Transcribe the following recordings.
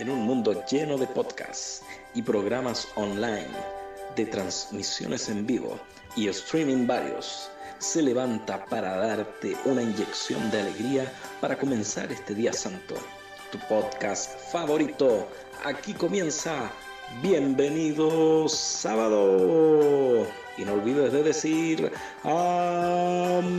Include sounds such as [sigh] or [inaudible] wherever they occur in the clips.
en un mundo lleno de podcasts y programas online, de transmisiones en vivo y streaming varios, se levanta para darte una inyección de alegría para comenzar este día santo. Tu podcast favorito, aquí comienza. Bienvenidos sábado. Y no olvides de decir Amela.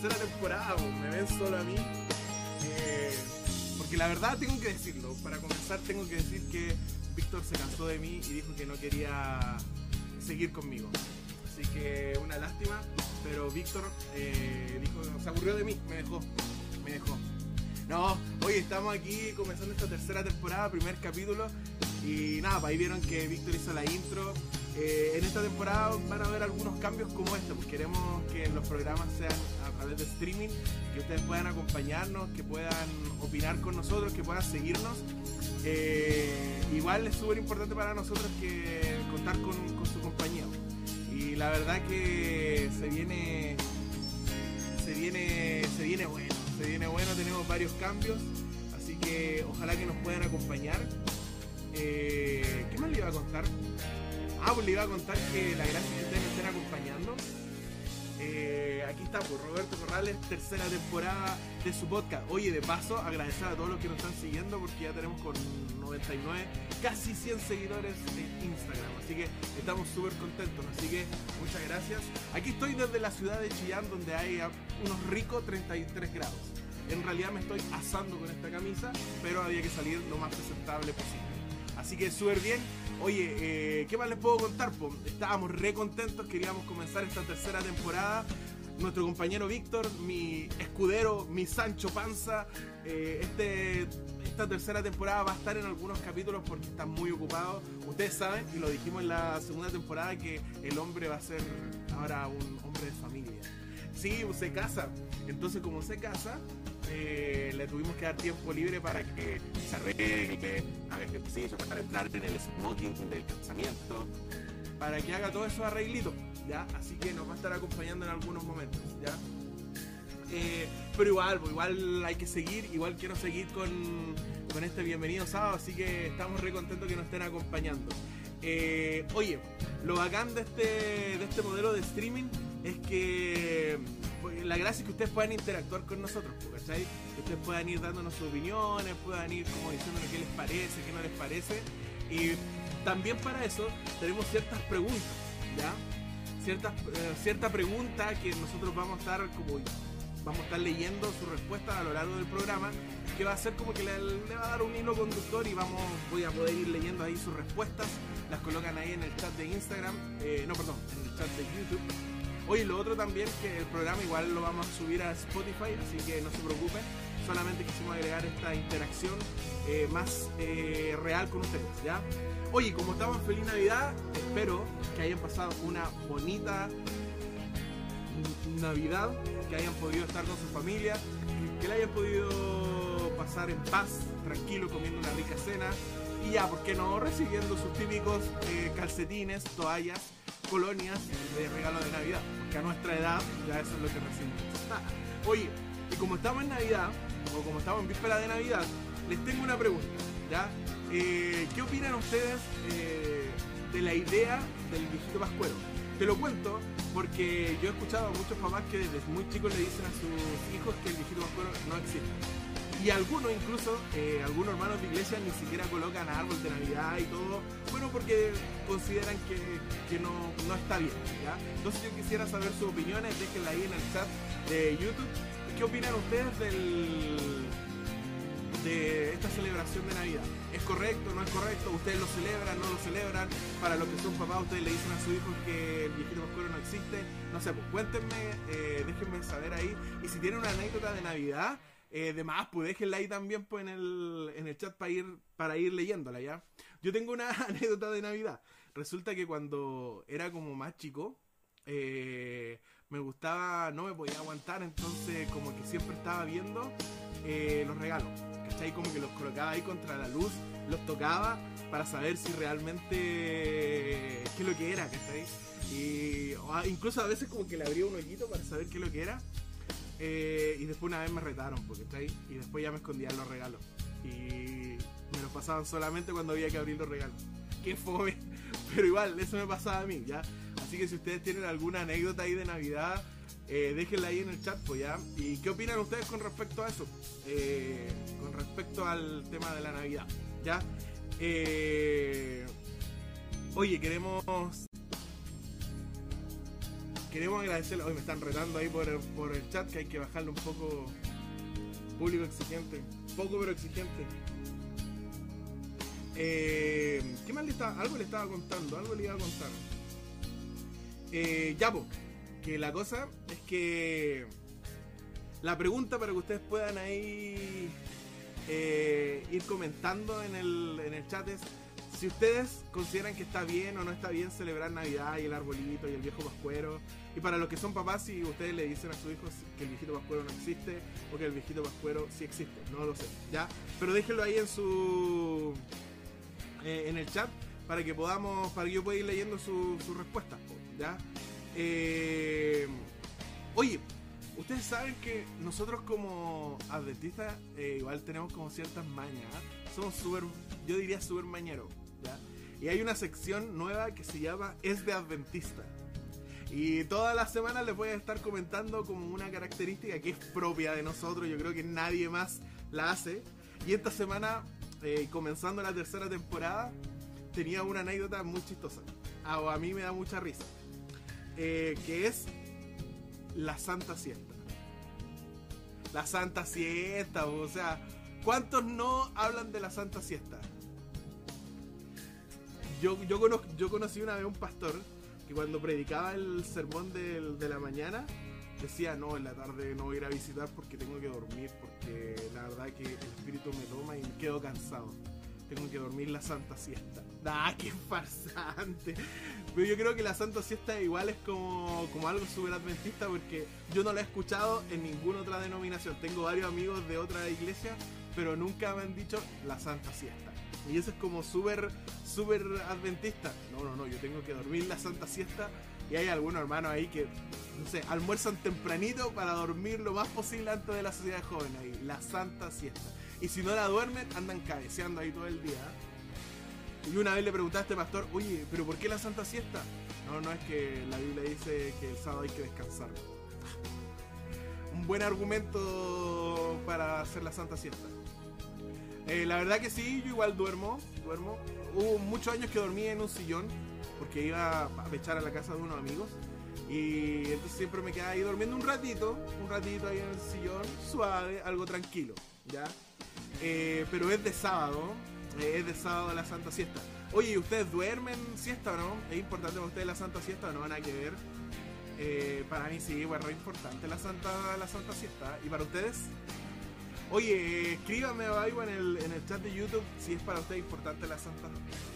Tercera temporada, po. me ven solo a mí. Eh, porque la verdad tengo que decirlo, para comenzar tengo que decir que Víctor se cansó de mí y dijo que no quería seguir conmigo. Así que una lástima, pero Víctor eh, dijo, se aburrió de mí, me dejó, me dejó. No, hoy estamos aquí comenzando esta tercera temporada, primer capítulo. Y nada, pues ahí vieron que Víctor hizo la intro. Eh, en esta temporada van a haber algunos cambios como este, pues queremos que los programas sean través de streaming, que ustedes puedan acompañarnos, que puedan opinar con nosotros, que puedan seguirnos. Eh, igual es súper importante para nosotros que contar con, con su compañía. Y la verdad que se viene, se viene, se viene bueno, se viene bueno, tenemos varios cambios, así que ojalá que nos puedan acompañar. Eh, ¿Qué más le iba a contar? Ah, pues le iba a contar que la gracia que ustedes me estén acompañando. Eh, aquí está, pues Roberto Corrales, tercera temporada de su podcast. Oye, de paso, agradecer a todos los que nos están siguiendo porque ya tenemos con 99, casi 100 seguidores en Instagram. Así que estamos súper contentos. Así que muchas gracias. Aquí estoy desde la ciudad de Chillán, donde hay unos ricos 33 grados. En realidad me estoy asando con esta camisa, pero había que salir lo más presentable posible. Así que súper bien. Oye, eh, ¿qué más les puedo contar? Estábamos re contentos, queríamos comenzar esta tercera temporada. Nuestro compañero Víctor, mi escudero, mi Sancho Panza, eh, este, esta tercera temporada va a estar en algunos capítulos porque está muy ocupado. Ustedes saben, y lo dijimos en la segunda temporada, que el hombre va a ser ahora un hombre de familia. Sí, se casa. Entonces, como se casa, eh, le tuvimos que dar tiempo libre para que se arregle, haga ejercicio, para entrar en el smoking del casamiento, para que haga todos esos arreglitos, ¿ya? Así que nos va a estar acompañando en algunos momentos, ¿ya? Eh, pero igual, pues, igual hay que seguir, igual quiero seguir con, con este bienvenido sábado, así que estamos re contentos que nos estén acompañando. Eh, oye, lo bacán de este, de este modelo de streaming es que pues, la gracia es que ustedes puedan interactuar con nosotros, pues, ¿cachai? Que ustedes puedan ir dándonos sus opiniones, puedan ir como diciéndonos qué les parece, qué no les parece. Y también para eso tenemos ciertas preguntas, ¿ya? Ciertas, eh, cierta pregunta que nosotros vamos a estar como vamos a estar leyendo sus respuestas a lo largo del programa, que va a ser como que le, le va a dar un hilo conductor y vamos, voy a poder ir leyendo ahí sus respuestas, las colocan ahí en el chat de Instagram, eh, no, perdón, en el chat de YouTube. Oye, lo otro también que el programa igual lo vamos a subir a Spotify, así que no se preocupen. Solamente quisimos agregar esta interacción eh, más eh, real con ustedes, ¿ya? Oye, como estamos en Feliz Navidad, espero que hayan pasado una bonita Navidad, que hayan podido estar con su familia, que la hayan podido pasar en paz, tranquilo, comiendo una rica cena y ya, ¿por qué no? Recibiendo sus típicos eh, calcetines, toallas, colonias de regalo de Navidad, porque a nuestra edad ya eso es lo que recibimos. [laughs] Oye, y como estamos en Navidad, o como estamos en víspera de Navidad, les tengo una pregunta, ¿ya? Eh, ¿Qué opinan ustedes eh, de la idea del viejito pascuero? Te lo cuento porque yo he escuchado a muchos papás que desde muy chicos le dicen a sus hijos que el viejito pascuero no existe. Y algunos incluso, eh, algunos hermanos de iglesia ni siquiera colocan árbol de Navidad y todo, bueno, porque consideran que, que no, no está bien. Entonces yo quisiera saber sus opiniones, déjenla ahí en el chat de YouTube. ¿Qué opinan ustedes del, de esta celebración de Navidad. ¿Es correcto? ¿No es correcto? ¿Ustedes lo celebran? ¿No lo celebran? Para los que son papás, ustedes le dicen a sus hijos que el viejito pascuero no existe. No sé, pues cuéntenme, eh, déjenme saber ahí. Y si tienen una anécdota de Navidad, eh, de más, pues déjenla ahí también pues, en, el, en el chat para ir, para ir leyéndola, ¿ya? Yo tengo una [laughs] anécdota de Navidad. Resulta que cuando era como más chico, eh, me gustaba, no me podía aguantar, entonces como que siempre estaba viendo eh, los regalos, ¿cachai? Como que los colocaba ahí contra la luz, los tocaba para saber si realmente qué es lo que era, ¿cachai? Y incluso a veces como que le abría un hoyito para saber qué es lo que era. Eh, y después una vez me retaron, está ahí. Y después ya me escondían los regalos. Y me los pasaban solamente cuando había que abrir los regalos. [laughs] Qué fome. Pero igual, eso me pasaba a mí, ¿ya? Así que si ustedes tienen alguna anécdota ahí de Navidad, eh, déjenla ahí en el chat, pues ya. ¿Y qué opinan ustedes con respecto a eso? Eh, con respecto al tema de la Navidad, ¿ya? oye, queremos queremos agradecerle. Hoy me están retando ahí por el, por el chat que hay que bajarle un poco. Público exigente. Poco pero exigente. Eh, ¿Qué más le estaba? Algo le estaba contando, algo le iba a contar. Eh, ya, que la cosa es que la pregunta para que ustedes puedan ahí eh, ir comentando en el, en el chat es si ustedes consideran que está bien o no está bien celebrar Navidad y el arbolito y el viejo pascuero, y para los que son papás, si ustedes le dicen a sus hijos que el viejito pascuero no existe o que el viejito pascuero sí existe, no lo sé, ¿ya? Pero déjenlo ahí en su. Eh, en el chat para que podamos, para que yo pueda ir leyendo sus su respuestas, ¿ya? Eh, oye, ustedes saben que nosotros como adventistas eh, igual tenemos como ciertas mañas, somos súper, yo diría súper mañeros. Y hay una sección nueva que se llama Es de Adventista. Y todas las semanas les voy a estar comentando como una característica que es propia de nosotros, yo creo que nadie más la hace. Y esta semana, eh, comenzando la tercera temporada, tenía una anécdota muy chistosa. a mí me da mucha risa. Eh, que es la Santa Siesta. La Santa Siesta, o sea, ¿cuántos no hablan de la Santa Siesta? yo, yo, yo conocí una vez un pastor que cuando predicaba el sermón de la mañana decía, no, en la tarde no voy a ir a visitar porque tengo que dormir, porque la verdad que el espíritu me toma y me quedo cansado. Tengo que dormir la santa siesta. ¡Ah, qué farsante! Pero yo creo que la santa siesta igual es como, como algo súper adventista porque yo no la he escuchado en ninguna otra denominación. Tengo varios amigos de otra iglesia, pero nunca me han dicho la santa siesta. Y eso es como súper, súper adventista. No, no, no, yo tengo que dormir la santa siesta. Y hay algunos hermanos ahí que, no sé, almuerzan tempranito para dormir lo más posible antes de la sociedad joven ahí. La santa siesta. Y si no la duermen, andan cabeceando ahí todo el día. Y una vez le preguntaste, pastor, oye, ¿pero por qué la santa siesta? No, no es que la Biblia dice que el sábado hay que descansar. Un buen argumento para hacer la santa siesta. Eh, la verdad que sí, yo igual duermo, duermo. Hubo muchos años que dormí en un sillón porque iba a pechar a la casa de unos amigos. Y entonces siempre me quedaba ahí durmiendo un ratito, un ratito ahí en el sillón, suave, algo tranquilo, ¿ya? Eh, pero es de sábado, eh, es de sábado la Santa Siesta. Oye, ¿ustedes duermen siesta o no? ¿Es importante para ustedes la Santa Siesta o no? Van a que ver. para mí sí, bueno, es importante la Santa, la Santa Siesta. ¿Y para ustedes? Oye, escríbame algo en el, en el chat de YouTube si es para usted importante la Santa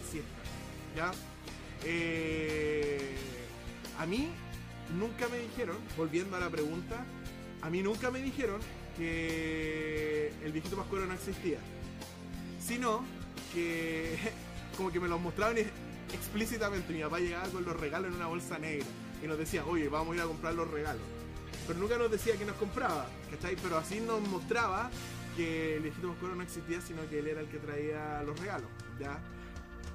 Siesta. ¿Ya? Eh, a mí nunca me dijeron, volviendo a la pregunta, a mí nunca me dijeron que el viejito pascuero no existía. Sino que [laughs] como que me lo mostraban explícitamente. Mi papá llegaba con los regalos en una bolsa negra y nos decía, oye, vamos a ir a comprar los regalos pero nunca nos decía que nos compraba, ¿cachai? Pero así nos mostraba que el viejito Pascuero no existía, sino que él era el que traía los regalos, ¿ya?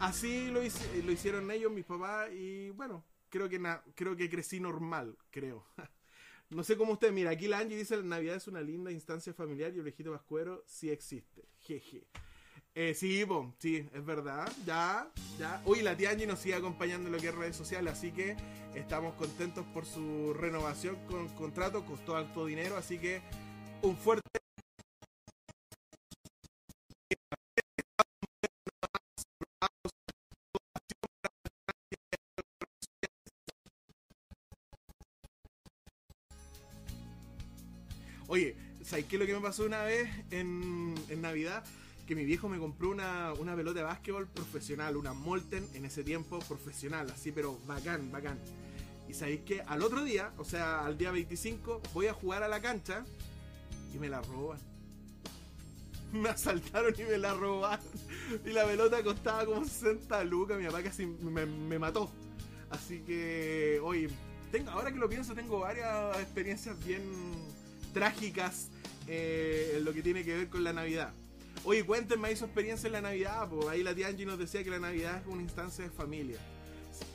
Así lo, lo hicieron ellos, mis papás, y bueno, creo que, creo que crecí normal, creo. [laughs] no sé cómo usted, mira, aquí la Angie dice, la Navidad es una linda instancia familiar y el viejito Pascuero sí existe, jeje. Eh, sí, sí, es verdad. Ya, ya. Uy, la tía Angie nos sigue acompañando en lo que es redes sociales, así que estamos contentos por su renovación con contrato. Costó alto dinero, así que un fuerte. Oye, ¿sabes qué es lo que me pasó una vez en, Navidad? que mi viejo me compró una, una pelota de básquetbol profesional, una Molten en ese tiempo profesional, así, pero bacán, bacán. Y sabéis que al otro día, o sea, al día 25, voy a jugar a la cancha y me la roban. [laughs] me asaltaron y me la robaron. Y la pelota costaba como 60 lucas. Mi papá casi me, me mató. Así que, oye, tengo, ahora que lo pienso, tengo varias experiencias bien trágicas eh, en lo que tiene que ver con la Navidad. Oye, cuéntenme su experiencia en la Navidad. Pues ahí la tía Angie nos decía que la Navidad es una instancia de familia.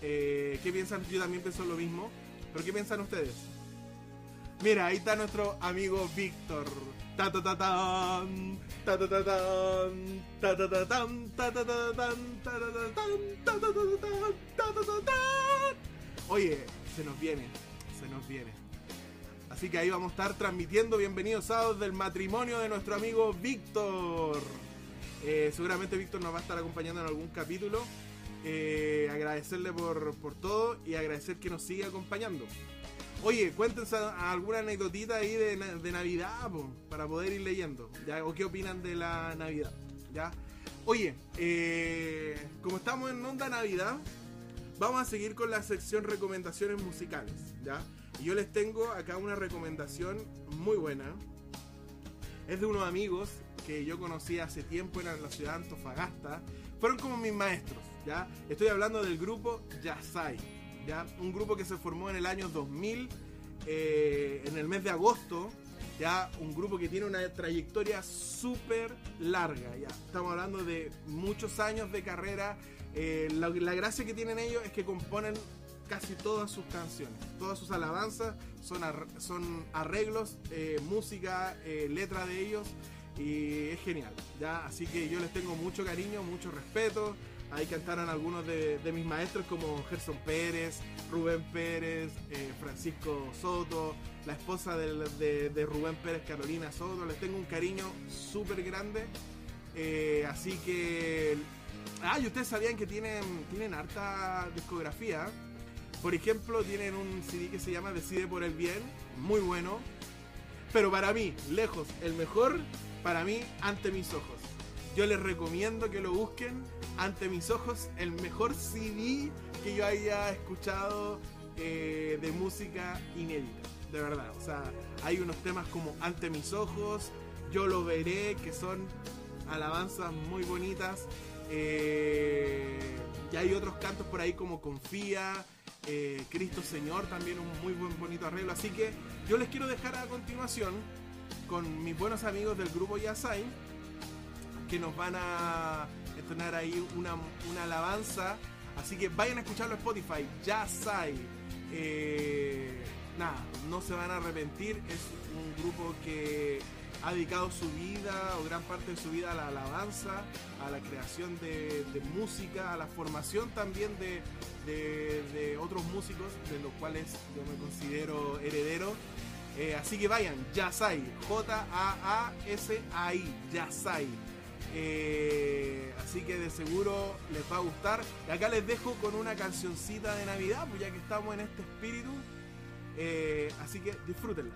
Eh, ¿Qué piensan? Yo también pienso lo mismo. ¿Pero qué piensan ustedes? Mira, ahí está nuestro amigo Víctor. Oye, se nos viene, se nos viene. Así que ahí vamos a estar transmitiendo bienvenidos sábados del matrimonio de nuestro amigo Víctor. Eh, seguramente Víctor nos va a estar acompañando en algún capítulo. Eh, agradecerle por, por todo y agradecer que nos siga acompañando. Oye, cuéntense alguna anécdotita ahí de, de Navidad para poder ir leyendo. ¿O qué opinan de la Navidad? ¿ya? Oye, eh, como estamos en Onda Navidad, vamos a seguir con la sección recomendaciones musicales. ¿ya? Yo les tengo acá una recomendación muy buena. Es de unos amigos que yo conocí hace tiempo en la ciudad de Antofagasta. Fueron como mis maestros, ¿ya? Estoy hablando del grupo Yasai, ¿ya? Un grupo que se formó en el año 2000, eh, en el mes de agosto, ¿ya? Un grupo que tiene una trayectoria súper larga, ¿ya? Estamos hablando de muchos años de carrera. Eh, la, la gracia que tienen ellos es que componen casi todas sus canciones, todas sus alabanzas son, son arreglos, eh, música, eh, letra de ellos y es genial, ¿ya? Así que yo les tengo mucho cariño, mucho respeto. Ahí cantaron algunos de, mis maestros como Gerson Pérez, Rubén Pérez, eh, Francisco Soto, la esposa de Rubén Pérez, Carolina Soto. Les tengo un cariño súper grande. Eh, así que... Ah, y ustedes sabían que tienen, tienen harta discografía. Por ejemplo, tienen un CD que se llama Decide por el Bien, muy bueno. Pero para mí, lejos, el mejor, para mí, ante mis ojos. Yo les recomiendo que lo busquen, ante mis ojos, el mejor CD que yo haya escuchado eh, de música inédita, de verdad. O sea, hay unos temas como Ante mis ojos, Yo lo veré, que son alabanzas muy bonitas. Eh, y hay otros cantos por ahí como Confía, eh, Cristo Señor, también un muy buen bonito arreglo. Así que yo les quiero dejar a continuación con mis buenos amigos del grupo Yasai, que nos van a estrenar ahí una, una alabanza. Así que vayan a escucharlo en Spotify, Yasai. Eh, nada, no se van a arrepentir. Es un grupo que ha dedicado su vida o gran parte de su vida a la alabanza, a la creación de, música, a la formación también de, de- de otros músicos, de los cuales yo me considero heredero. Eh, así que vayan, Yasai, J-A-A-S-A-I, Yasai. Eh, así que de seguro les va a gustar. Y acá les dejo con una cancioncita de Navidad, pues ya que estamos en este espíritu. Eh, así que disfrútenla.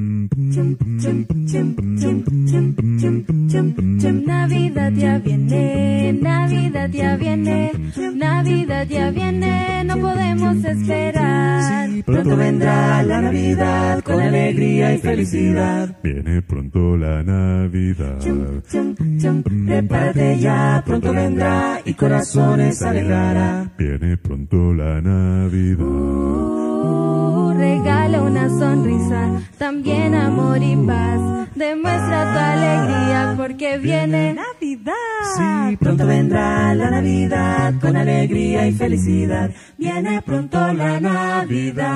Navidad ya viene, Navidad ya viene, Navidad ya viene, no podemos esperar. Pronto vendrá la Navidad con alegría y felicidad. Viene pronto la Navidad. Chum, chum, Prepárate ya, pronto vendrá y corazones alegrará. Viene pronto la Navidad. Regala una sonrisa, también amor y paz. Demuestra tu alegría porque viene Navidad. Sí, pronto vendrá la Navidad con alegría y felicidad. Viene pronto la Navidad.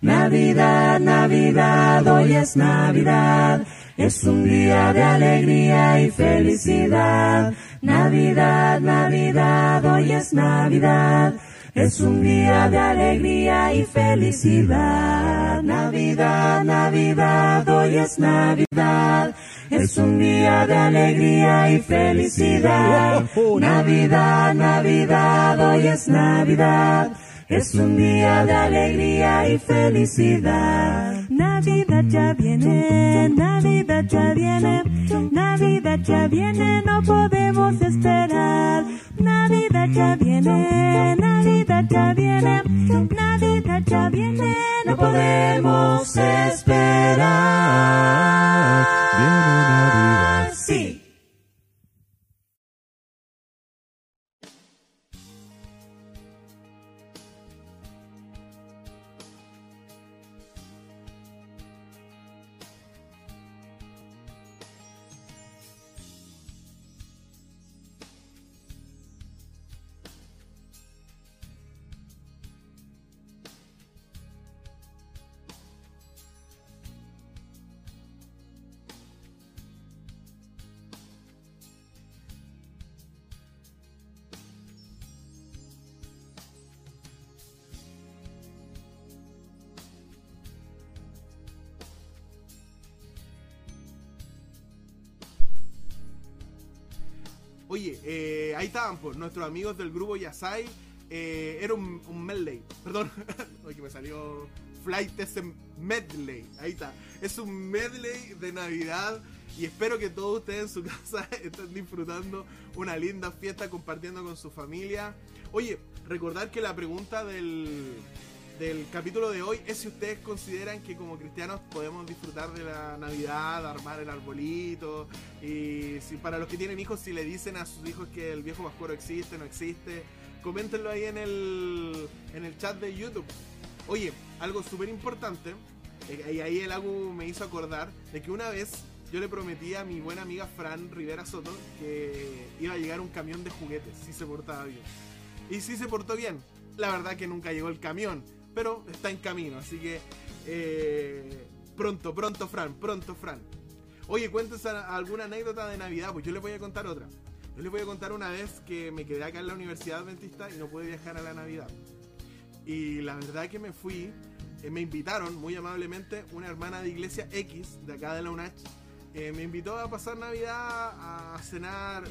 Navidad, Navidad, hoy es Navidad. Es un día de alegría y felicidad. Navidad, Navidad, hoy es Navidad. Es un día de alegría y felicidad. Navidad, Navidad, hoy es Navidad. Es un día de alegría y felicidad. Navidad, Navidad, hoy es Navidad. Es un día de alegría y felicidad. Ya viene, Navidad ya viene, Navidad ya viene, no podemos esperar. Navidad ya viene, Navidad ya viene, Navidad ya viene, no podemos esperar. Viene Navidad. Sí. Oye, eh, ahí estaban, pues, nuestros amigos del grupo Yasai. eh, era un, medley. Perdón, [laughs] que me salió Flight ese medley. Ahí está. Es un medley de Navidad. Y espero que todos ustedes en su [laughs] casa estén disfrutando una linda fiesta, compartiendo con su familia. Oye, recordar que la pregunta del, del capítulo de hoy es si ustedes consideran que como cristianos podemos disfrutar de la Navidad, armar el arbolito, y si para los que tienen hijos, si le dicen a sus hijos que el viejo pascuero existe, no existe, coméntenlo ahí en el, en el chat de YouTube. Oye, algo súper importante, eh, y ahí el Agu me hizo acordar de que una vez yo le prometí a mi buena amiga Fran Rivera Soto que iba a llegar un camión de juguetes si se portaba bien. Y si se portó bien. La verdad que nunca llegó el camión, pero está en camino, así que eh, pronto, pronto Fran, pronto Fran. Oye, cuéntense alguna anécdota de Navidad, pues yo les voy a contar otra. Yo les voy a contar una vez que me quedé acá en la Universidad Adventista y no pude viajar a la Navidad. Y la verdad que me fui, eh, me invitaron muy amablemente una hermana de iglesia X de acá de la UNACH. eh, me invitó a pasar Navidad a cenar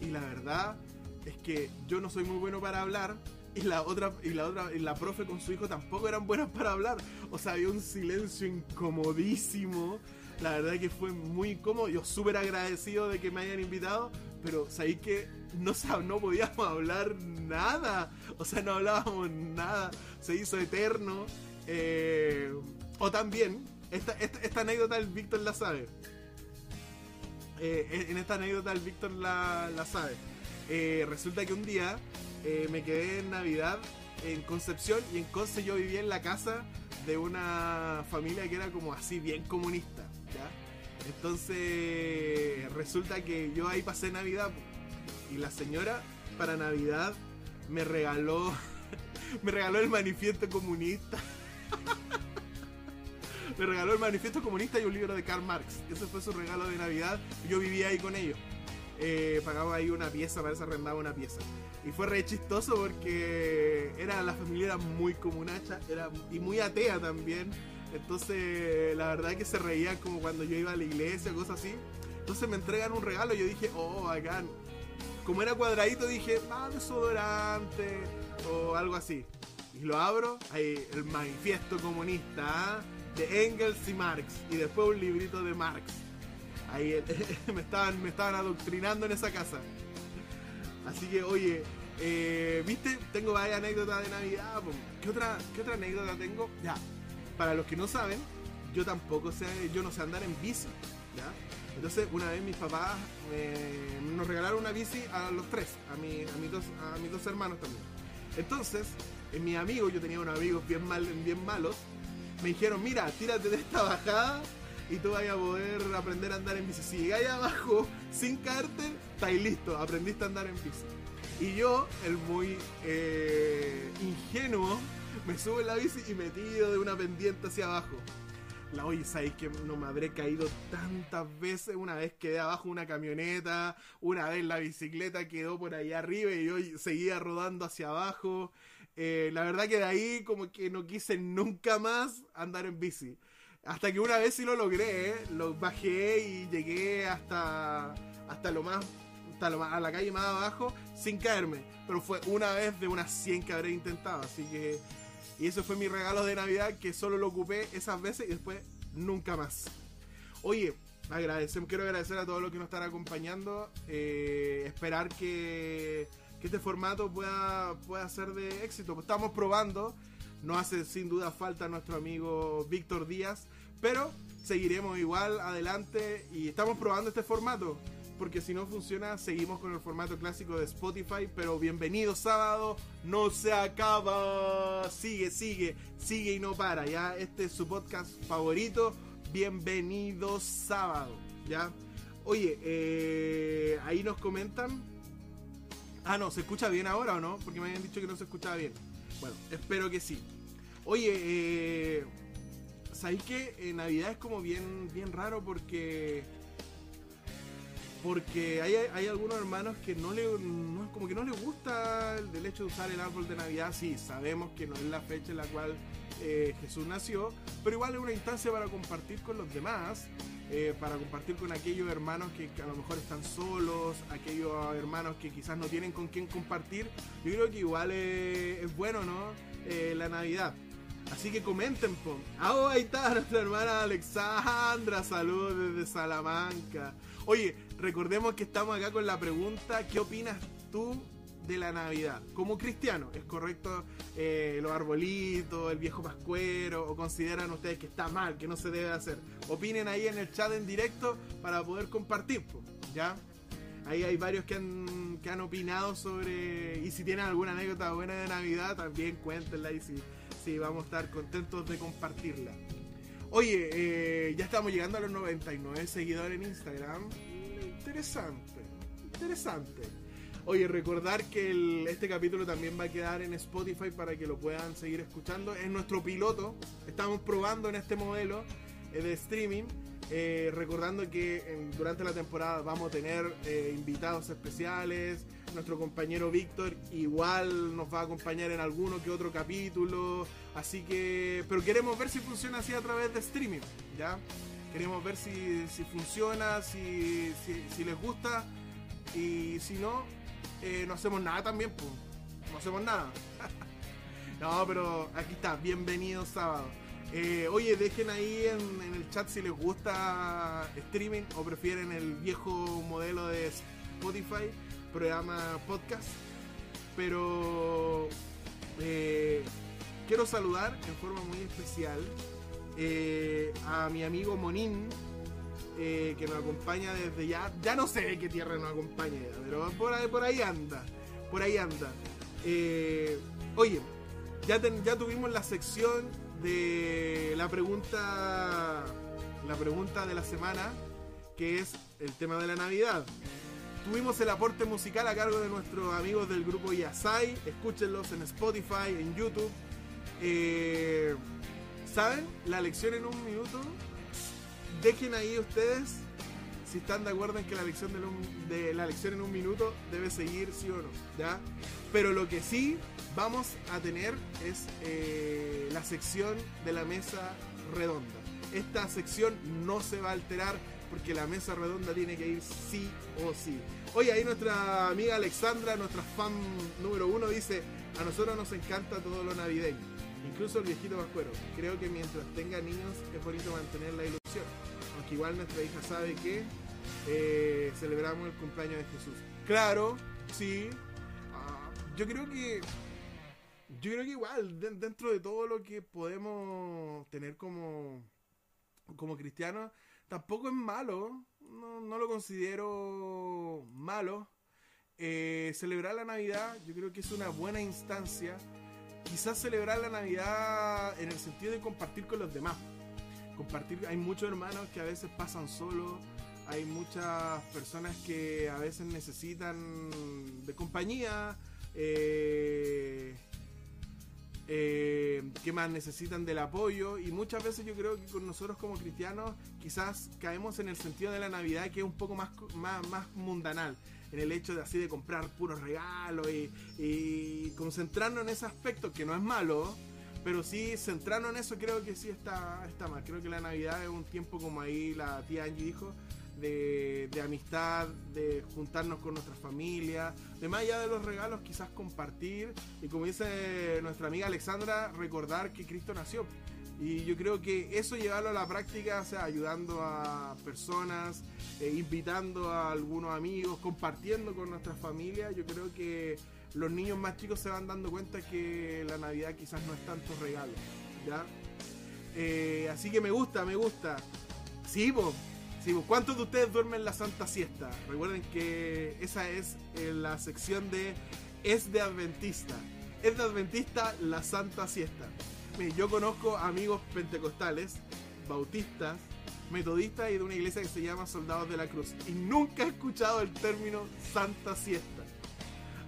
y la verdad es que yo no soy muy bueno para hablar y la otra y la otra y la profe con su hijo tampoco eran buenas para hablar. O sea, había un silencio incomodísimo. La verdad que fue muy incómodo. Yo súper agradecido de que me hayan invitado, pero sabéis que no, no podíamos [laughs] hablar nada. O sea, no hablábamos nada. Se hizo eterno. Eh, o también, esta, esta, esta anécdota el Víctor la sabe. Eh, en esta anécdota el Víctor la, la sabe. Eh, resulta que un día eh, me quedé en Navidad en Concepción y en Conce yo vivía en la casa de una familia que era como así bien comunista. Entonces resulta que yo ahí pasé Navidad y la señora para Navidad me regaló [laughs] me regaló el manifiesto comunista. [laughs] me regaló el manifiesto comunista y un libro de Karl Marx. Ese fue su regalo de Navidad. Yo vivía ahí con ellos. Eh, pagaba ahí una pieza, parece arrendaba una pieza. Y fue re chistoso porque era la familia era muy comunacha era, y muy atea también. Entonces, la verdad que se reían como cuando yo iba a la iglesia, cosas así. Entonces me entregan un regalo y yo dije, oh, bacán. Como era cuadradito, dije, ah, desodorante o algo así. Y lo abro, ahí el manifiesto comunista ¿ah? de Engels y Marx. Y después un librito de Marx. Ahí eh, [laughs] me, estaban, me estaban adoctrinando en esa casa. Así que, oye, eh, ¿viste? Tengo varias anécdotas de Navidad. ¿Qué otra, ¿Qué otra anécdota tengo? Ya, para los que no saben, yo tampoco sé, yo no sé andar en bici. ¿ya? Entonces, una vez mis papás eh, nos regalaron una bici a los tres, a, mi, a, mis, dos, a mis dos hermanos también. Entonces, eh, mis amigos, yo tenía unos amigos bien, mal, bien malos, me dijeron, mira, tírate de esta bajada y tú vas a poder aprender a andar en bici. Si llegáis abajo sin caerte, estáis listo, aprendiste a andar en bici. Y yo, el muy eh, ingenuo, me subo en la bici y me tiro de una pendiente hacia abajo. La oye, sabéis que no me habré caído tantas veces. Una vez quedé abajo una camioneta, una vez la bicicleta quedó por ahí arriba y yo seguía rodando hacia abajo. Eh, la verdad que de ahí como que no quise nunca más andar en bici. Hasta que una vez sí lo logré, ¿eh? lo bajé y llegué hasta, hasta lo más hasta lo a la calle más abajo sin caerme. Pero fue una vez de unas 100 que habré intentado. Así que. Y eso fue mi regalo de Navidad que solo lo ocupé esas veces y después nunca más. Oye, agradecemos, quiero agradecer a todos los que nos están acompañando. eh, esperar que, que este formato pueda, pueda ser de éxito. Estamos probando, no hace sin duda falta nuestro amigo Víctor Díaz, pero seguiremos igual adelante y estamos probando este formato. Porque si no funciona, seguimos con el formato clásico de Spotify. Pero bienvenido sábado, no se acaba. Sigue, sigue, sigue y no para. Ya, este es su podcast favorito. Bienvenido sábado. Ya, oye, eh, ahí nos comentan. Ah, no, ¿se escucha bien ahora o no? Porque me habían dicho que no se escuchaba bien. Bueno, espero que sí. Oye, eh, ¿sabéis que en Navidad es como bien, bien raro porque porque hay, hay algunos hermanos que no le no, como que no les gusta el, hecho de usar el árbol de Navidad. Sí, sabemos que no es la fecha en la cual eh, Jesús nació, pero igual es una instancia para compartir con los demás, eh, para compartir con aquellos hermanos que, a lo mejor están solos, aquellos hermanos que quizás no tienen con quién compartir. Yo creo que igual es, es bueno, ¿no? Eh, la Navidad. Así que comenten, po. Ah, oh, ahí está [laughs] nuestra hermana Alexandra. Saludos desde Salamanca. Oye, recordemos que estamos acá con la pregunta: ¿qué opinas tú de la Navidad? Como cristiano, ¿es correcto eh, los arbolitos, el viejo pascuero? ¿O consideran ustedes que está mal, que no se debe hacer? Opinen ahí en el chat en directo para poder compartir, ¿ya? Ahí hay varios que han, que han opinado sobre. Y si tienen alguna anécdota buena de Navidad, también cuéntenla y si vamos a estar contentos de compartirla. Oye, eh, ya estamos llegando a los 99 seguidores en Instagram. Interesante, interesante. Oye, recordar que este capítulo también va a quedar en Spotify para que lo puedan seguir escuchando. Es nuestro piloto. Estamos probando en este modelo eh, de streaming. Eh, recordando que durante la temporada vamos a tener eh, invitados especiales. Nuestro compañero Víctor igual nos va a acompañar en alguno que otro capítulo. Así que. Pero queremos ver si funciona así a través de streaming. ¿Ya? Queremos ver si, si funciona, si, si les gusta. Y si no, eh, no hacemos nada también, pues. No hacemos nada. [laughs] no, pero aquí está. Bienvenido sábado. Eh, oye, dejen ahí en, el chat si les gusta streaming o prefieren el viejo modelo de Spotify, programa podcast. Pero eh, quiero saludar en forma muy especial a mi amigo Monín, eh, que nos acompaña desde ya. Ya no sé qué tierra nos acompaña, pero por ahí, por ahí anda. Por ahí anda. Eh, oye, ya, ya tuvimos la sección de la pregunta. La pregunta de la semana, que es el tema de la Navidad. Tuvimos el aporte musical a cargo de nuestros amigos del grupo Yasai. Escúchenlos en Spotify, en YouTube. Eh, ¿Saben? La lección en un minuto. Dejen ahí ustedes si están de acuerdo en que la lección de, un- la lección en un minuto debe seguir, sí o no. ¿ya? Pero lo que sí vamos a tener es eh, la sección de la mesa redonda. Esta sección no se va a alterar porque la mesa redonda tiene que ir sí o sí. Oye, ahí nuestra amiga Alexandra, nuestra fan número uno, dice, a nosotros nos encanta todo lo navideño, incluso el viejito pascuero. Creo que mientras tenga niños es bonito mantener la ilusión, aunque igual nuestra hija sabe que eh, celebramos el cumpleaños de Jesús. Claro, sí. Ah, yo creo que yo creo que igual, de- dentro de todo lo que podemos tener como, como cristianos, tampoco es malo. No, no lo considero malo. Eh, celebrar la Navidad, yo creo que es una buena instancia. Quizás celebrar la Navidad en el sentido de compartir con los demás. Compartir, hay muchos hermanos que a veces pasan solos. Hay muchas personas que a veces necesitan de compañía. Eh, eh, que más necesitan del apoyo y muchas veces yo creo que con nosotros como cristianos quizás caemos en el sentido de la Navidad que es un poco más, más, más mundanal en el hecho de así de comprar puros regalos y, y concentrarnos en ese aspecto que no es malo pero sí centrarnos en eso creo que sí está, está mal creo que la Navidad es un tiempo como ahí la tía Angie dijo de, de amistad, de juntarnos con nuestra familia, de más allá de los regalos, quizás compartir y como dice nuestra amiga Alexandra, recordar que Cristo nació. Y yo creo que eso llevarlo a la práctica, o sea, ayudando a personas, eh, invitando a algunos amigos, compartiendo con nuestras familias, yo creo que los niños más chicos se van dando cuenta que la Navidad quizás no es tanto regalo, ¿ya? Eh, así que me gusta, me gusta. Sí, vos. ¿Cuántos de ustedes duermen la Santa Siesta? Recuerden que esa es eh, la sección de Es de Adventista. Es de Adventista la Santa Siesta. Yo conozco amigos pentecostales, bautistas, metodistas y de una iglesia que se llama Soldados de la Cruz. Y nunca he escuchado el término Santa Siesta.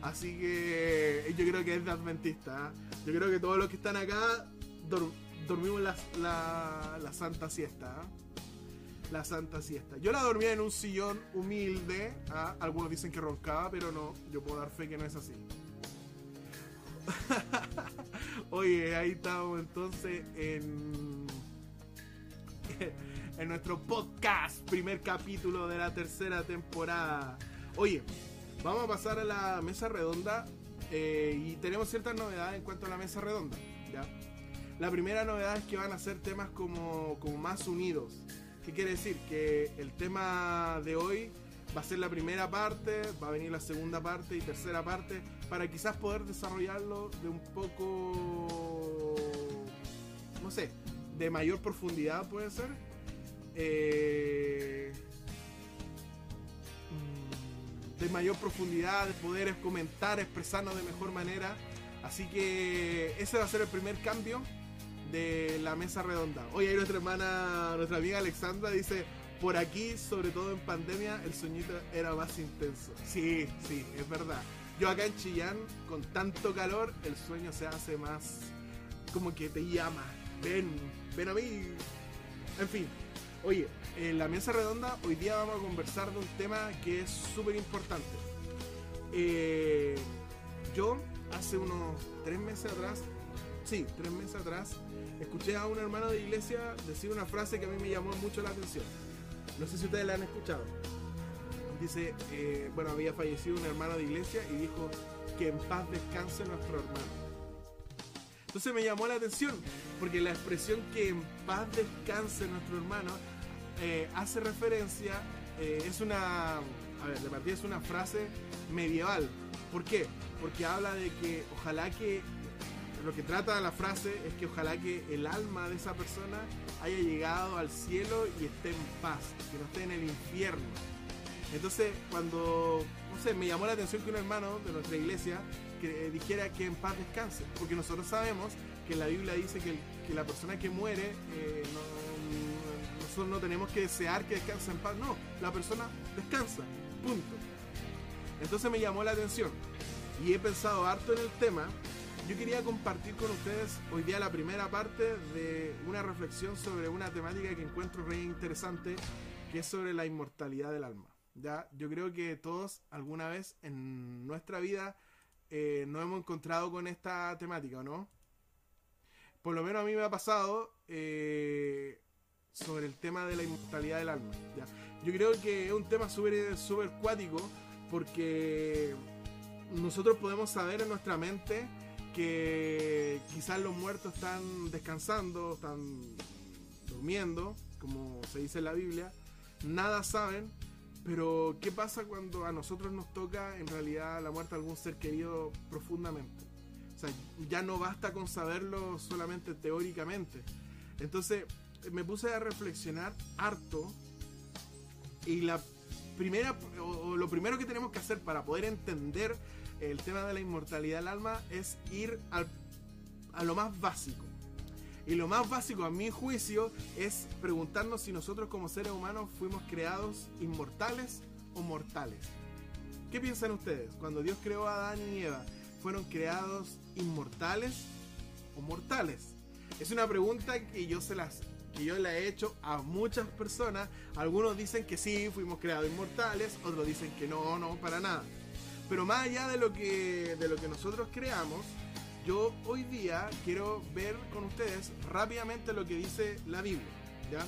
Así que eh, yo creo que es de Adventista. ¿eh? Yo creo que todos los que están acá dor- dormimos la, la- Santa Siesta. ¿eh? La Santa Siesta. Yo la dormía en un sillón humilde. Algunos dicen que roncaba, pero no. Yo puedo dar fe que no es así. [laughs] Oye, ahí estamos entonces en, [laughs] en nuestro podcast, primer capítulo de la tercera temporada. Oye, vamos a pasar a la mesa redonda eh, y tenemos ciertas novedades en cuanto a la mesa redonda. ¿ya? La primera novedad es que van a ser temas como, como más unidos. ¿Qué quiere decir? Que el tema de hoy va a ser la primera parte, va a venir la segunda parte y tercera parte para quizás poder desarrollarlo de un poco, no sé, de mayor profundidad puede ser. Eh, mm, de mayor profundidad, de poder comentar, expresarnos de mejor manera. Así que ese va a ser el primer cambio de la mesa redonda. Hoy ahí nuestra hermana, nuestra amiga Alexandra dice, por aquí, sobre todo en pandemia, el sueñito era más intenso. Sí, sí, es verdad. Yo acá en Chillán, con tanto calor, el sueño se hace más como que te llama. Ven, ven a mí. En fin, oye, en la mesa redonda hoy día vamos a conversar de un tema que es súper importante. Eh, yo hace unos tres meses atrás, sí, tres meses atrás, escuché a un hermano de iglesia decir una frase que a mí me llamó mucho la atención. No sé si ustedes la han escuchado. Dice, eh, bueno, había fallecido un hermano de iglesia y dijo que en paz descanse nuestro hermano. Entonces me llamó la atención, porque la expresión que en paz descanse nuestro hermano eh, hace referencia, eh, es una, a ver, de partida es una frase medieval. ¿Por qué? Porque habla de que ojalá que, lo que trata la frase es que ojalá que el alma de esa persona haya llegado al cielo y esté en paz, que no esté en el infierno. Entonces, cuando, no sé, me llamó la atención que un hermano de nuestra iglesia que dijera que en paz descanse, porque nosotros sabemos que la Biblia dice que, el- que la persona que muere, eh, no- nosotros no tenemos que desear que descanse en paz, no, la persona descansa, punto. Entonces me llamó la atención y he pensado harto en el tema. Yo quería compartir con ustedes hoy día la primera parte de una reflexión sobre una temática que encuentro re interesante, que es sobre la inmortalidad del alma. ¿ya? Yo creo que todos alguna vez en nuestra vida eh, nos hemos encontrado con esta temática, ¿o no? Por lo menos a mí me ha pasado eh, sobre el tema de la inmortalidad del alma. Yo creo que es un tema súper súper cuático porque nosotros podemos saber en nuestra mente que quizás los muertos están descansando, están durmiendo, como se dice en la Biblia, nada saben, pero ¿qué pasa cuando a nosotros nos toca en realidad la muerte de algún ser querido profundamente? O sea, ya no basta con saberlo solamente teóricamente. Entonces me puse a reflexionar harto y la primera o, o lo primero que tenemos que hacer para poder entender el tema de la inmortalidad del alma es ir al- a lo más básico. Y lo más básico, a mi juicio, es preguntarnos si nosotros como seres humanos fuimos creados inmortales o mortales. ¿Qué piensan ustedes? Cuando Dios creó a Adán y Eva, ¿fueron creados inmortales o mortales? Es una pregunta que yo se las que yo la he hecho a muchas personas. Algunos dicen que sí, fuimos creados inmortales, otros dicen que no, no, para nada. Pero más allá de lo que de lo que nosotros creamos, yo hoy día quiero ver con ustedes rápidamente lo que dice la Biblia, ¿ya?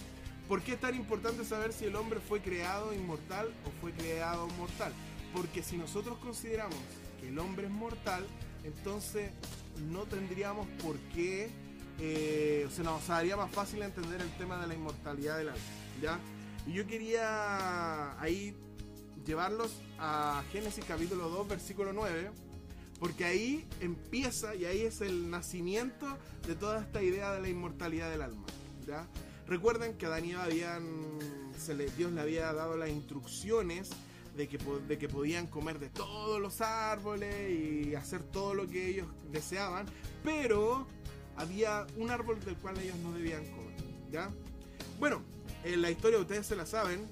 ¿Por qué es tan importante saber si el hombre fue creado inmortal o fue creado mortal? Porque si nosotros consideramos que el hombre es mortal, entonces no tendríamos por qué eh, se nos haría más fácil entender el tema de la inmortalidad del alma. ¿ya? Y yo quería ahí llevarlos a Génesis capítulo 2, versículo 9, porque ahí empieza y ahí es el nacimiento de toda esta idea de la inmortalidad del alma. ¿ya? Recuerden que a Daniel habían, se le, Dios le había dado las instrucciones de que, de que podían comer de todos los árboles y hacer todo lo que ellos deseaban, pero había un árbol del cual ellos no debían comer. ¿ya? Bueno, en la historia ustedes se la saben.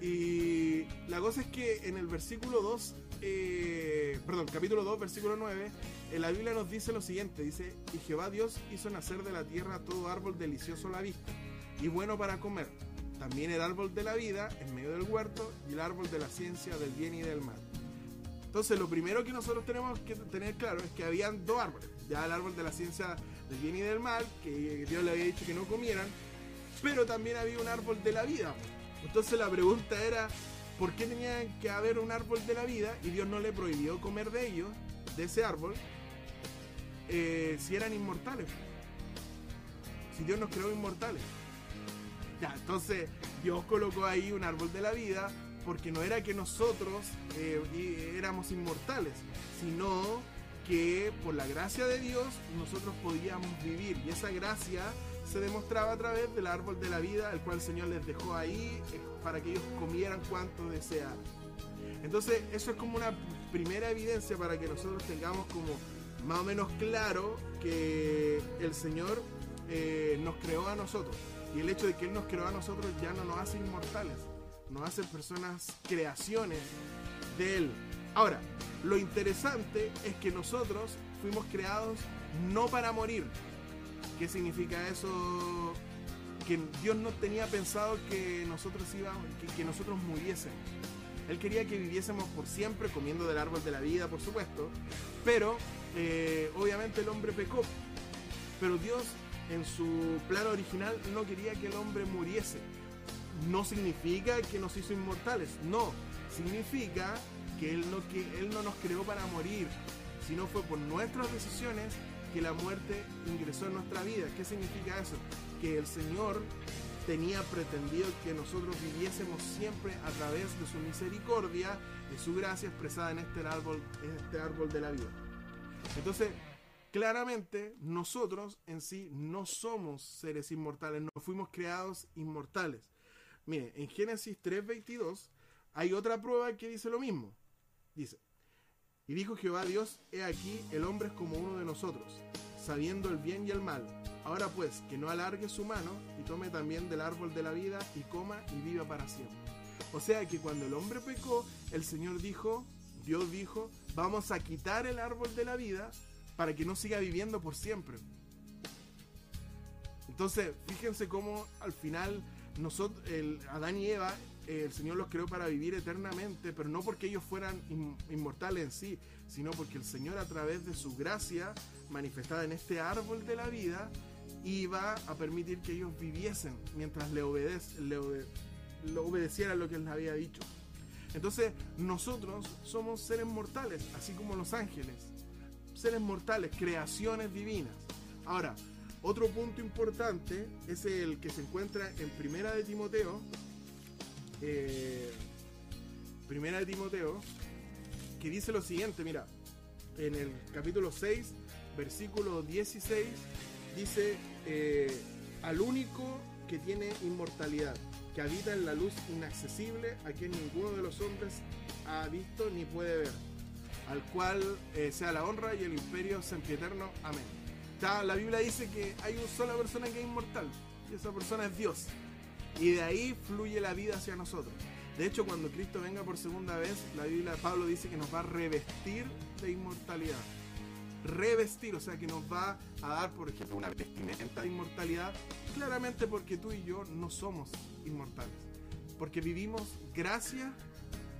Y la cosa es que en el versículo 2, eh, perdón, capítulo 2, versículo 9, en la Biblia nos dice lo siguiente, dice, y Jehová Dios hizo nacer de la tierra todo árbol delicioso a la vista y bueno para comer, también el árbol de la vida en medio del huerto y el árbol de la ciencia del bien y del mal. Entonces lo primero que nosotros tenemos que tener claro es que habían dos árboles, ya el árbol de la ciencia del bien y del mal, que Dios le había dicho que no comieran, pero también había un árbol de la vida. Entonces la pregunta era, ¿por qué tenía que haber un árbol de la vida y Dios no le prohibió comer de ellos, de ese árbol, eh, si eran inmortales? Si Dios nos creó inmortales. Ya, entonces Dios colocó ahí un árbol de la vida porque no era que nosotros eh, éramos inmortales, sino que por la gracia de Dios nosotros podíamos vivir y esa gracia se demostraba a través del árbol de la vida, el cual el Señor les dejó ahí eh, para que ellos comieran cuanto desearan. Entonces, eso es como una primera evidencia para que nosotros tengamos como más o menos claro que el Señor eh, nos creó a nosotros. Y el hecho de que Él nos creó a nosotros ya no nos hace inmortales, nos hace personas creaciones de Él. Ahora, lo interesante es que nosotros fuimos creados no para morir, ¿Qué significa eso? Que Dios no tenía pensado que nosotros íbamos, que, nosotros muriésemos. Él quería que viviésemos por siempre comiendo del árbol de la vida, por supuesto. Pero eh, obviamente el hombre pecó. Pero Dios en su plan original no quería que el hombre muriese. No significa que nos hizo inmortales. No. Significa que Él no, nos creó para morir. Sino fue por nuestras decisiones que la muerte ingresó en nuestra vida. ¿Qué significa eso? Que el Señor tenía pretendido que nosotros viviésemos siempre a través de su misericordia, de su gracia expresada en este árbol, en este árbol de la vida. Entonces, claramente nosotros en sí no somos seres inmortales, no fuimos creados inmortales. Mire, en Génesis 3:22 hay otra prueba que dice lo mismo. Dice, y dijo Jehová Dios, he aquí, el hombre es como uno de nosotros, sabiendo el bien y el mal. Ahora pues, que no alargue su mano y tome también del árbol de la vida y coma y viva para siempre. O sea que cuando el hombre pecó, el Señor dijo, Dios dijo, vamos a quitar el árbol de la vida para que no siga viviendo por siempre. Entonces, fíjense cómo al final nosotros, el, Adán y Eva el Señor los creó para vivir eternamente, pero no porque ellos fueran inmortales en sí, sino porque el Señor a través de su gracia manifestada en este árbol de la vida iba a permitir que ellos viviesen mientras le, le obedecieran lo que Él les había dicho. Entonces nosotros somos seres mortales, así como los ángeles, seres mortales, creaciones divinas. Ahora, otro punto importante es el que se encuentra en Primera de Timoteo, eh, primera de Timoteo, que dice lo siguiente, mira, en el capítulo 6, versículo 16, dice, eh, al único que tiene inmortalidad, que habita en la luz inaccesible, a quien ninguno de los hombres ha visto ni puede ver, al cual eh, sea la honra y el imperio sempiterno. Amén. Ya, la Biblia dice que hay una sola persona que es inmortal, y esa persona es Dios. Y de ahí fluye la vida hacia nosotros. De hecho, cuando Cristo venga por segunda vez, la Biblia, Pablo dice que nos va a revestir de inmortalidad. Revestir, o sea que nos va a dar, por ejemplo, una vestimenta de inmortalidad, claramente porque tú y yo no somos inmortales. Porque vivimos gracias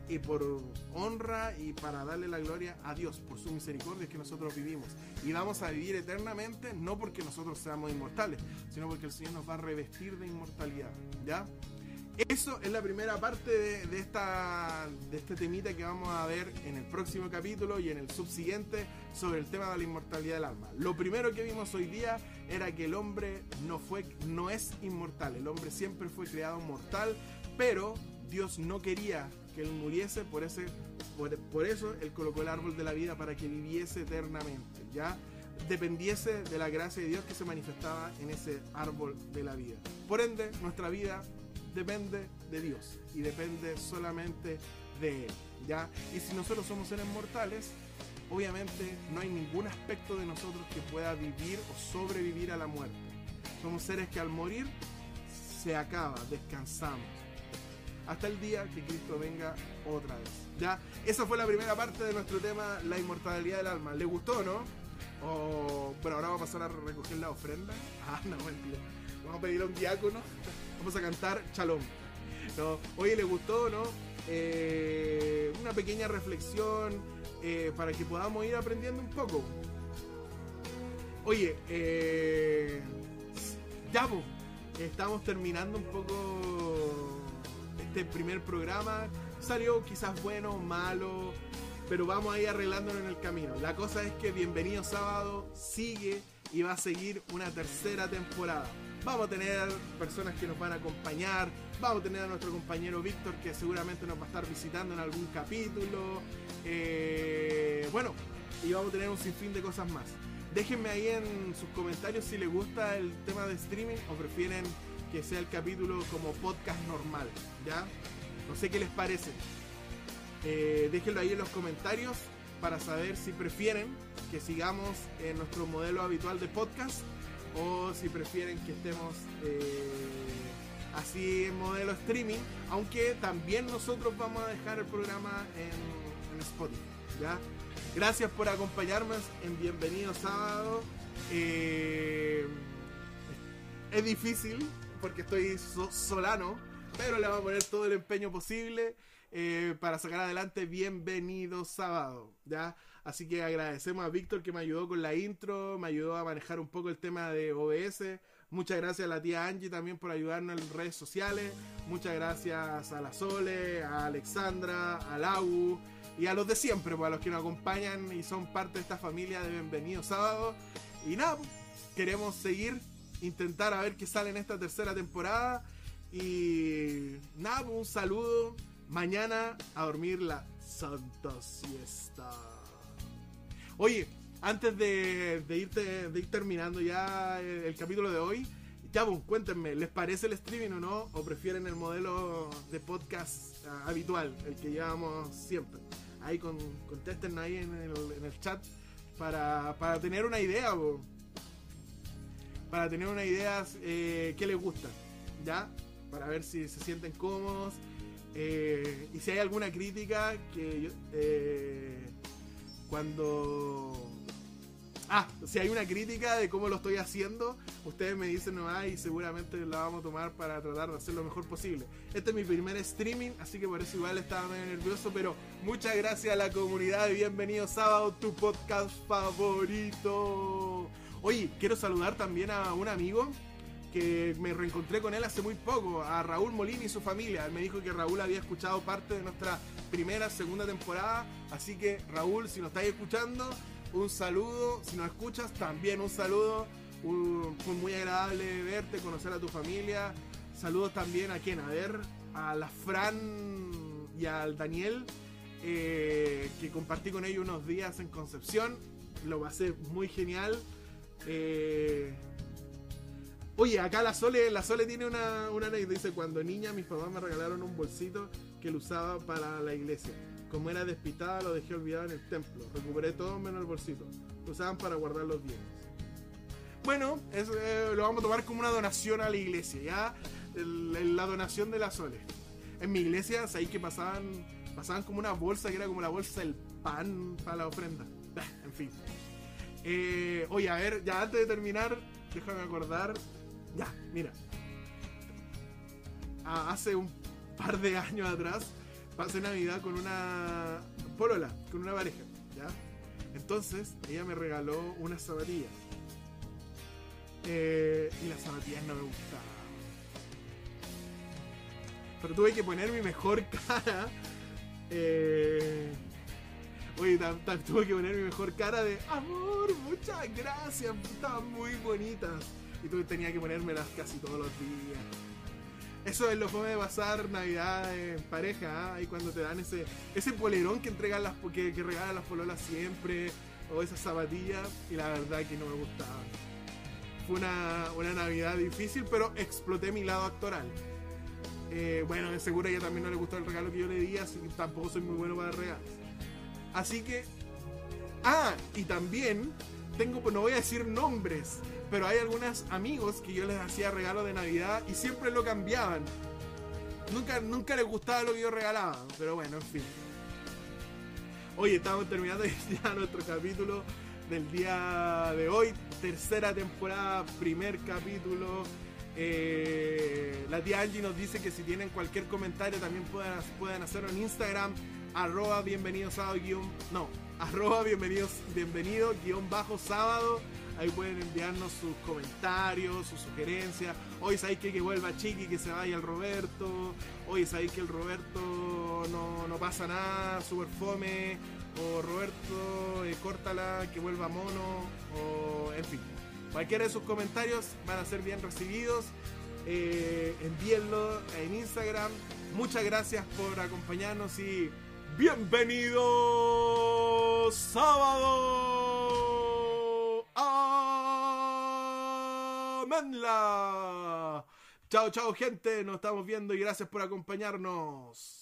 y por honra y para darle la gloria a Dios por su misericordia que nosotros vivimos. Y vamos a vivir eternamente no porque nosotros seamos inmortales, sino porque el Señor nos va a revestir de inmortalidad. ¿Ya? eso es la primera parte de, de esta, de este temita que vamos a ver en el próximo capítulo y en el subsiguiente sobre el tema de la inmortalidad del alma. Lo primero que vimos hoy día era que el hombre no, fue, no es inmortal, el hombre siempre fue creado mortal, pero Dios no quería que él muriese, por, ese, por, por eso él colocó el árbol de la vida para que viviese eternamente, ¿ya? dependiese de la gracia de Dios que se manifestaba en ese árbol de la vida. Por ende, nuestra vida depende de Dios y depende solamente de Él. ¿ya? Y si nosotros somos seres mortales, obviamente no hay ningún aspecto de nosotros que pueda vivir o sobrevivir a la muerte. Somos seres que al morir se acaba, descansamos. Hasta el día que Cristo venga otra vez. ¿ya? Esa fue la primera parte de nuestro tema, la inmortalidad del alma. ¿Le gustó, no? O, bueno, ahora vamos a pasar a recoger la ofrenda. [laughs] Ah, no, mentira. Vamos a pedir a un diácono. Vamos a cantar Chalón. No, oye, ¿le gustó, no? Eh, una pequeña reflexión eh, para que podamos ir aprendiendo un poco. Oye, eh, ya, po, estamos terminando un poco este primer programa. Salió quizás bueno, malo, pero vamos a ir arreglándolo en el camino. La cosa es que Bienvenido Sábado sigue y va a seguir una tercera temporada. Vamos a tener personas que nos van a acompañar, vamos a tener a nuestro compañero Víctor que seguramente nos va a estar visitando en algún capítulo. Eh, bueno, y vamos a tener un sinfín de cosas más. Déjenme ahí en sus comentarios si les gusta el tema de streaming o prefieren que sea el capítulo como podcast normal, ¿ya? No sé qué les parece. Eh, déjenlo ahí en los comentarios para saber si prefieren que sigamos en nuestro modelo habitual de podcast o si prefieren que estemos eh, así en modelo streaming, aunque también nosotros vamos a dejar el programa en, en Spotify. ¿ya? Gracias por acompañarnos en Bienvenido Sábado. Eh, es difícil porque estoy so- solano, pero le vamos a poner todo el empeño posible eh, para sacar adelante Bienvenido Sábado. ¿ya? Así que agradecemos a Víctor que me ayudó con la intro, me ayudó a manejar un poco el tema de OBS. Muchas gracias a la tía Angie también por ayudarnos en redes sociales. Muchas gracias a la Sole, a Alexandra, a Lau y a los de siempre, pues, a los que nos acompañan y son parte de esta familia de Bienvenido Sábado. Y nada, pues, queremos seguir, intentar a ver qué sale en esta tercera temporada. Y nada, pues, un saludo. Mañana a dormir la Santa Siesta. Oye, antes de, irte, de ir terminando ya el, capítulo de hoy, ya pues, cuéntenme, ¿les parece el streaming o no? ¿O prefieren el modelo de podcast ah, habitual, el que llevamos siempre? Ahí con, contesten ahí en el, en el chat para, para tener una idea, po. Para tener una idea eh, qué les gusta, ¿ya? Para ver si se sienten cómodos. eh, y si hay alguna crítica que yo, eh, cuando ah si hay una crítica de cómo lo estoy haciendo ustedes me dicen nomás y seguramente la vamos a tomar para tratar de hacer lo mejor posible este es mi primer streaming así que por eso igual estaba medio nervioso pero muchas gracias a la comunidad y bienvenido sábado tu podcast favorito oye quiero saludar también a un amigo que me reencontré con él hace muy poco, a Raúl Molina y su familia. Él me dijo que Raúl había escuchado parte de nuestra primera, segunda temporada. Así que Raúl, si nos estáis escuchando, un saludo. Si nos escuchas, también un saludo. Un- fue muy agradable verte, conocer a tu familia. Saludos también a quien, a ver, a la Fran y al Daniel, eh, que compartí con ellos unos días en Concepción. Lo pasé muy genial. Eh, Oye, acá la Sole, la Sole tiene una, una anécdota. Dice, cuando niña mis papás me regalaron un bolsito que lo usaba para la iglesia. Como era despistada, lo dejé olvidado en el templo. Recuperé todo menos el bolsito. Lo usaban para guardar los bienes. Bueno, eso, eh, lo vamos a tomar como una donación a la iglesia, ¿ya? La donación de la Sole. En mi iglesia, ahí que pasaban, pasaban como una bolsa que era como la bolsa del pan para la ofrenda. [laughs] En fin. Eh, oye, a ver, ya antes de terminar, déjame acordar. Ya, mira. Hace un par de años atrás pasé Navidad con una polola, con una pareja, ¿ya? Entonces, ella me regaló unas zapatillas. Eh, y las zapatillas no me gustaban. pero tuve que poner mi mejor [laughs] cara. Eh, Oye, tuve que poner mi mejor cara de amor, muchas gracias, estaban muy bonitas. Y tuve, tenía que ponérmelas casi todos los días. Eso es lo fome de pasar Navidad en pareja, ¿ah? cuando te dan ese, ese polerón que entregan las que, que regalan las pololas siempre, o esas zapatillas, y la verdad que no me gustaba. Fue una, una Navidad difícil, pero exploté mi lado actoral. Eh, bueno, de seguro a ella también no le gustó el regalo que yo le di, así que tampoco soy muy bueno para regalos. Así que. Ah, y también tengo, pues no voy a decir nombres, pero hay algunos amigos que yo les hacía regalo de Navidad y siempre lo cambiaban. Nunca, nunca les gustaba lo que yo regalaba, pero bueno, en fin. Hoy estamos terminando [laughs] ya nuestro capítulo del día de hoy, tercera temporada, primer capítulo. Eh, la tía Angie nos dice que si tienen cualquier comentario también pueden, pueden hacerlo en Instagram arroba bienvenidos sábado guion, no, arroba bienvenidos, bienvenido guion bajo sábado. Ahí pueden enviarnos sus comentarios, sus sugerencias. Hoy sabéis que, que vuelva Chiqui, que se vaya el Roberto. Hoy sabéis que el Roberto no, no pasa nada, super fome. O Roberto, eh, córtala, que vuelva mono. O en fin. Cualquiera de sus comentarios van a ser bien recibidos. Eh, envíenlo en Instagram. Muchas gracias por acompañarnos y Bienvenido sábado a Menla. Chao, chao gente, nos estamos viendo y gracias por acompañarnos.